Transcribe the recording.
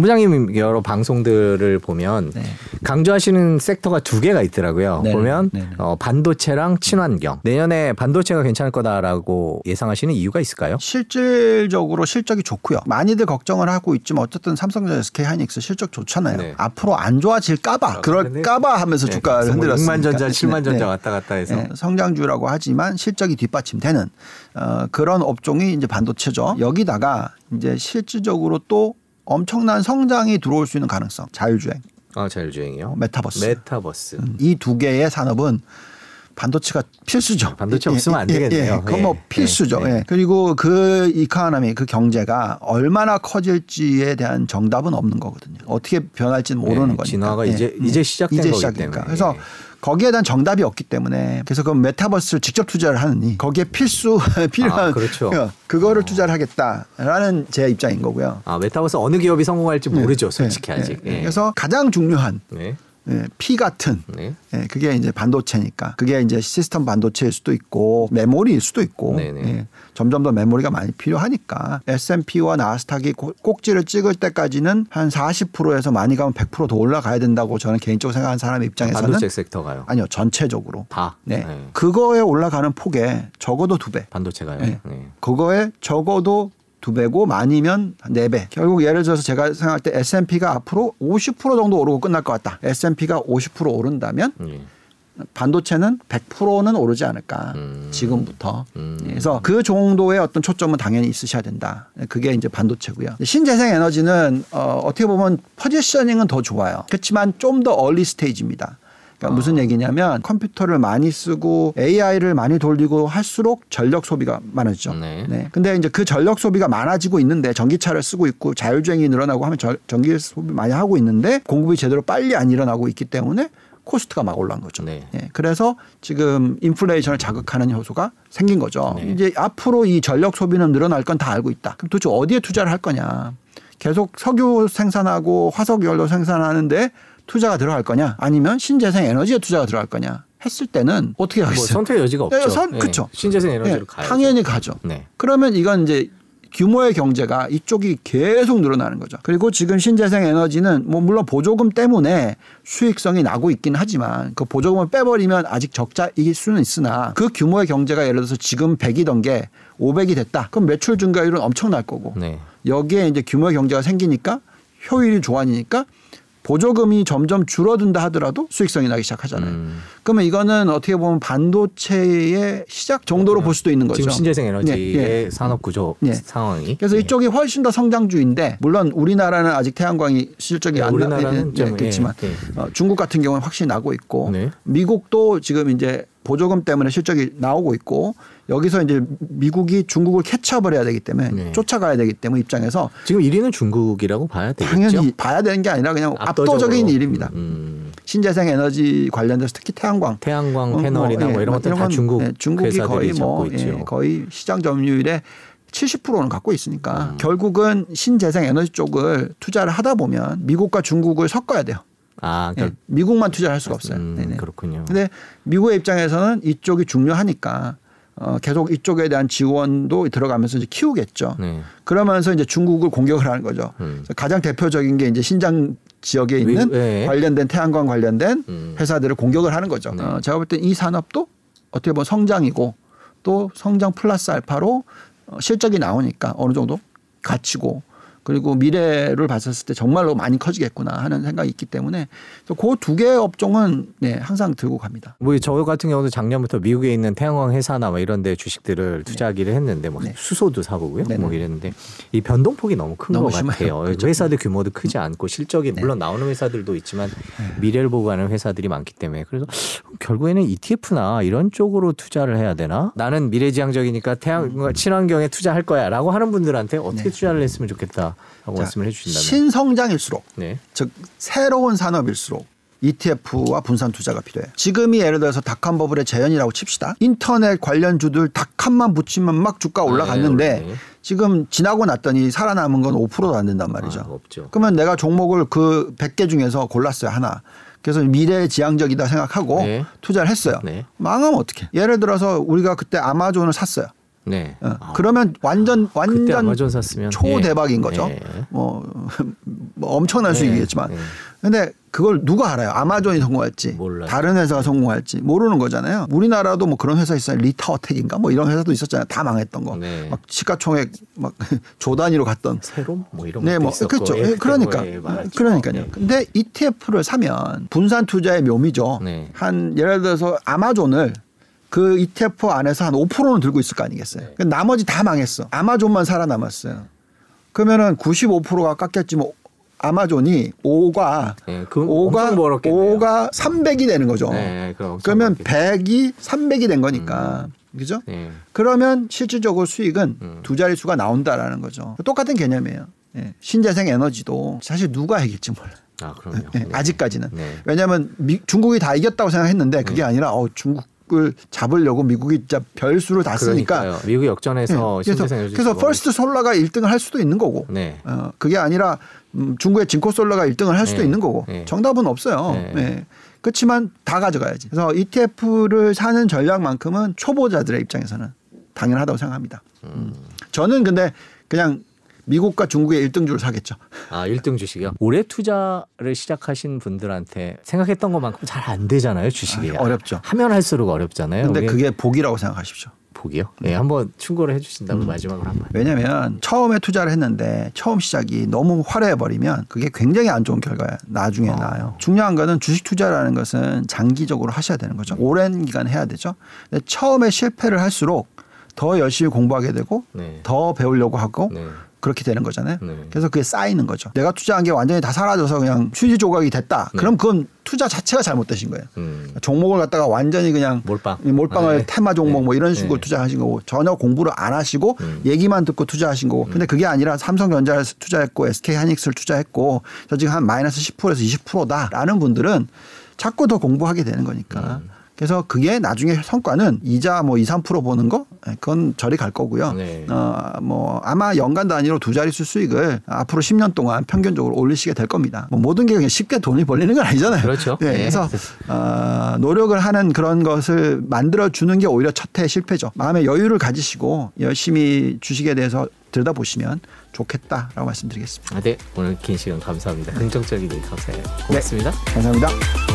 정 부장님 여러 방송들을 보면 네. 강조하시는 섹터가 두 개가 있더라고요. 네네. 보면 네네. 어, 반도체랑 친환경. 내년에 반도체가 괜찮을 거다라고 예상하시는 이유가 있을까요? 실질적으로 실적이 좋고요. 많이들 걱정을 하고 있지만 어쨌든 삼성전자, SK 하이닉스 실적 좋잖아요. 네. 앞으로 안 좋아질까봐 어, 그럴까봐 하면서 네, 주가를 뭐 흔들었으니까. 6만 전자, 네, 7만 전자 네. 왔다 갔다 해서 네, 성장주라고 하지만 실적이 뒷받침되는 어, 그런 업종이 이제 반도체죠. 여기다가 이제 실질적으로 또 엄청난 성장이 들어올 수 있는 가능성. 자율주행, 아, 자율주행이요. 메타버스. 메타버스. 이두 개의 산업은 반도체가 필수죠. 반도체 없으면 안 되겠네요. 그건 뭐 예, 필수죠. 예, 예. 그리고 그 economy, 그 경제가 얼마나 커질지에 대한 정답은 없는 거거든요. 어떻게 변할지는 모르는 예, 거니까. 진화가 예, 이제 예. 이제 시작된 이제 거기 시작이니까. 때문에. 그래서 예. 거기에 대한 정답이 없기 때문에 그래서 그 메타버스를 직접 투자를 하느니 거기에 필수 필요한 아, 그렇죠. 그거를 투자를 하겠다라는 제 입장인 거고요. 아, 메타버스 어느 기업이 성공할지 모르죠, 네, 솔직히 네, 아직. 네. 예. 그래서 가장 중요한 네. 예, 피 같은 네. 예, 그게 이제 반도체니까 그게 이제 시스템 반도체일 수도 있고 메모리일 수도 있고 네네. 예, 점점 더 메모리가 많이 필요하니까 S&P와 나스닥이 고- 꼭지를 찍을 때까지는 한 40%에서 많이 가면 100%더 올라가야 된다고 저는 개인적으로 생각하는 사람의 입장에서는 반도체 섹터가요. 아니요 전체적으로 다. 네. 네. 그거에 올라가는 폭에 적어도 두 배. 반도체가요. 네. 네. 그거에 적어도 두 배고 많이면 네 배. 결국 예를 들어서 제가 생각할 때 S&P가 앞으로 50% 정도 오르고 끝날 것 같다. S&P가 50% 오른다면 예. 반도체는 100%는 오르지 않을까. 음. 지금부터. 음. 그래서 그 정도의 어떤 초점은 당연히 있으셔야 된다. 그게 이제 반도체고요. 신재생 에너지는 어, 어떻게 보면 포지셔닝은 더 좋아요. 그렇지만 좀 더 얼리 스테이지입니다. 그러니까 무슨 아. 얘기냐면 컴퓨터를 많이 쓰고 AI를 많이 돌리고 할수록 전력 소비가 많아지죠. 네. 네. 근데 이제 그 전력 소비가 많아지고 있는데 전기차를 쓰고 있고 자율주행이 늘어나고 하면 저- 전기 소비 많이 하고 있는데 공급이 제대로 빨리 안 일어나고 있기 때문에 코스트가 막 올라간 거죠. 네. 예, 그래서 지금 인플레이션을 자극하는 효소가 생긴 거죠. 네. 이제 앞으로 이 전력 소비는 늘어날 건 다 알고 있다. 그럼 도대체 어디에 투자를 할 거냐? 계속 석유 생산하고 화석 연료 생산하는데 투자가 들어갈 거냐? 아니면 신재생 에너지에 투자가 들어갈 거냐? 했을 때는 어떻게 뭐 하겠어요? 선택 여지가 없죠. 네, 선- 예. 그쵸. 신재생 에너지로 예, 가요. 당연히 가죠. 네. 그러면 이건 이제 규모의 경제가 이쪽이 계속 늘어나는 거죠. 그리고 지금 신재생 에너지는 뭐 물론 보조금 때문에 수익성이 나고 있긴 하지만 그 보조금을 빼버리면 아직 적자일 수는 있으나 그 규모의 경제가 예를 들어서 지금 100이던 게 500이 됐다. 그럼 매출 증가율은 엄청날 거고 네. 여기에 이제 규모의 경제가 생기니까 효율이 좋아지니까 보조금이 점점 줄어든다 하더라도 수익성이 나기 시작하잖아요. 음. 그러면 이거는 어떻게 보면 반도체의 시작 정도로 볼 수도 있는 거죠. 지금 신재생 에너지의 예, 예. 산업 구조 예. 상황이. 그래서 예. 이쪽이 훨씬 더 성장주인데 물론 우리나라는 아직 태양광이 실적이 네, 안 우리나라는 좀, 나겠지만 예, 예. 어, 중국 같은 경우는 확실히 나고 있고 네. 미국도 지금 이제 보조금 때문에 실적이 나오고 있고 여기서 이제 미국이 중국을 캐치업을 해야 되기 때문에 네. 쫓아가야 되기 때문에 입장에서 지금 1위는 중국이라고 봐야 되겠죠. 당연히 봐야 되는 게 아니라 그냥 압도적인 일입니다. 음, 신재생 에너지 관련돼서 특히 태양광 태양광 어, 뭐, 패널이나 뭐 예, 이런 것들 이런 다 건, 중국 예, 중국이 거의 뭐. 예, 거의 시장 점유율의 70%는 갖고 있으니까 음. 결국은 신재생 에너지 쪽을 투자를 하다 보면 미국과 중국을 섞어야 돼요. 아, 예, 그러니까 미국만 투자를 할 수가 없어요. 음, 네네. 그렇군요. 근데 미국의 입장에서는 이쪽이 중요하니까 어, 계속 이쪽에 대한 지원도 들어가면서 이제 키우겠죠. 네. 그러면서 이제 중국을 공격을 하는 거죠. 음. 가장 대표적인 게 이제 신장 지역에 있는 미- 예. 관련된 태양광 관련된 음. 회사들을 공격을 하는 거죠. 네. 어, 제가 볼때이 산업도 어떻게 보면 성장이고 또 성장 플러스 알파로 어, 실적이 나오니까 어느 정도 갇히고 그리고 미래를 봤었을 때 정말로 많이 커지겠구나 하는 생각이 있기 때문에 그 두 개의 업종은 네, 항상 들고 갑니다. 뭐 저 같은 경우도 작년부터 미국에 있는 태양광 회사나 뭐 이런 데 주식들을 투자하기를 했는데 뭐 네. 수소도 사보고요. 네네. 뭐 이랬는데 이 변동폭이 너무 큰 것. 같아요. 그렇죠. 회사들 규모도 크지 않고 실적이 네. 물론 나오는 회사들도 있지만 미래를 보고 가는 회사들이 많기 때문에 그래서 결국에는 ETF나 이런 쪽으로 투자를 해야 되나? 나는 미래지향적이니까 태양 친환경에 투자할 거야라고 하는 분들한테 어떻게 네. 투자를 했으면 좋겠다 라고 자, 말씀을 해주신다면. 신성장일수록 네. 즉 새로운 산업일수록 ETF와 분산 투자가 필요해요. 지금이 예를 들어서 닷컴 버블의 재현이라고 칩시다. 인터넷 관련주들 닷컴만 붙이면 막 주가 올라갔는데 네, 네. 지금 지나고 났더니 살아남은 건 5%도 안 된단 말이죠. 아, 없죠. 그러면 내가 종목을 그 100개 중에서 골랐어요. 하나. 그래서 미래 지향적이다 생각하고 네. 투자를 했어요. 네. 망하면 어떡해. 예를 들어서 우리가 그때 아마존을 샀어요. 네. 어, 아, 그러면 완전 완전 아마존 샀으면 초대박인 거죠. 네. 뭐 뭐 엄청난 네, 수익이겠지만 네. 근데 그걸 누가 알아요? 아마존이 성공할지 몰라요. 다른 회사가 성공할지 모르는 거잖아요. 우리나라도 뭐 그런 회사 있어요. 리타어텍인가 뭐 이런 회사도 있었잖아요. 다 망했던 거. 네. 막 시가총액 막 조 단위로 갔던 세롬 뭐 이런 네, 뭐 있었고 그렇죠. 예, 예, 그러니까. 그러니까요. 네. 근데 ETF를 사면 분산 투자의 묘미죠. 네. 한 예를 들어서 아마존을 그 ETF 안에서 한 5%는 들고 있을 거 아니겠어요. 네. 그 나머지 다 망했어. 아마존만 살아남았어요. 그러면은 95%가 깎였지 뭐 아마존이 5가 네, 그 5가 엄청 벌었겠네요. 5가 300이 되는 거죠. 네, 엄청 그러면 벌었겠네요. 100이 300이 된 거니까. 그죠? 네. 그러면 실질적으로 수익은 음. 두 자릿수가 나온다라는 거죠. 똑같은 개념이에요. 예. 신재생 에너지도 사실 누가 이길지 몰라요. 아 그럼요. 예, 네. 아직까지는. 네. 왜냐하면 미- 중국이 다 이겼다고 생각했는데 그게 아니라 어, 중국 을 잡으려고 미국이 진짜 별수를 다 쓰니까. 그러니까요. 미국 역전해서 예, 그래서, 그래서 First Solar가 1등을 할 수도 있는 거고. 네. 어, 그게 아니라 음, 중국의 Jinko Solar가 1등을 할 수도 네. 있는 거고. 네. 정답은 없어요. 네. 네. 그렇지만 다 가져가야지. 그래서 ETF를 사는 전략만큼은 초보자들의 입장에서는 당연하다고 생각합니다. 음. 저는 근데 그냥 미국과 중국의 1등주를 사겠죠. 아 1등 주식이요. 올해 투자를 시작하신 분들한테 생각했던 것만큼 잘 안 되잖아요 주식이. 아, 어렵죠. 하면 할수록 어렵잖아요. 근데 그게 복이라고 생각하십시오. 복이요. 네, 한번 충고를 해주신다면 마지막으로 한번. 왜냐하면 처음에 투자를 했는데 처음 시작이 너무 화려해 버리면 그게 굉장히 안 좋은 결과야 나중에 나요. 중요한 거는 주식 투자라는 것은 장기적으로 하셔야 되는 거죠. 오랜 기간 해야 되죠. 근데 처음에 실패를 할수록 더 열심히 공부하게 되고 네. 더 배우려고 하고 네. 그렇게 되는 거잖아요. 네. 그래서 그게 쌓이는 거죠. 내가 투자한 게 완전히 다 사라져서 그냥 휴지 조각이 됐다. 네. 그럼 그건 투자 자체가 잘못되신 거예요. 음. 종목을 갖다가 완전히 그냥 몰빵. 이 몰빵을 아, 네. 테마 종목 네. 뭐 이런 식으로 네. 투자하신 거고 전혀 공부를 안 하시고 음. 얘기만 듣고 투자하신 거고 근데 그게 아니라 삼성전자를 투자했고 SK 하이닉스를 투자했고 저 지금 한 마이너스 10%에서 20%다라는 분들은 자꾸 더 공부하게 되는 거니까 음. 그래서 그게 나중에 성과는 이자 뭐 2, 3% 보는 거 예, 그건 저리 갈 거고요. 네. 어, 뭐 아마 연간 단위로 두 자릿수 수익을 앞으로 10년 동안 평균적으로 올리시게 될 겁니다. 뭐 모든 게 그냥 쉽게 돈이 벌리는 건 아니잖아요. 그렇죠. 네, 네. 그래서 어, 노력을 하는 그런 것을 만들어 주는 게 오히려 첫해 실패죠. 마음의 여유를 가지시고 열심히 주식에 대해서 들여다보시면 좋겠다라고 말씀드리겠습니다. 아, 네. 오늘 긴 시간 감사합니다. 긍정적인 의견 감사해요. 고맙습니다. 감사합니다.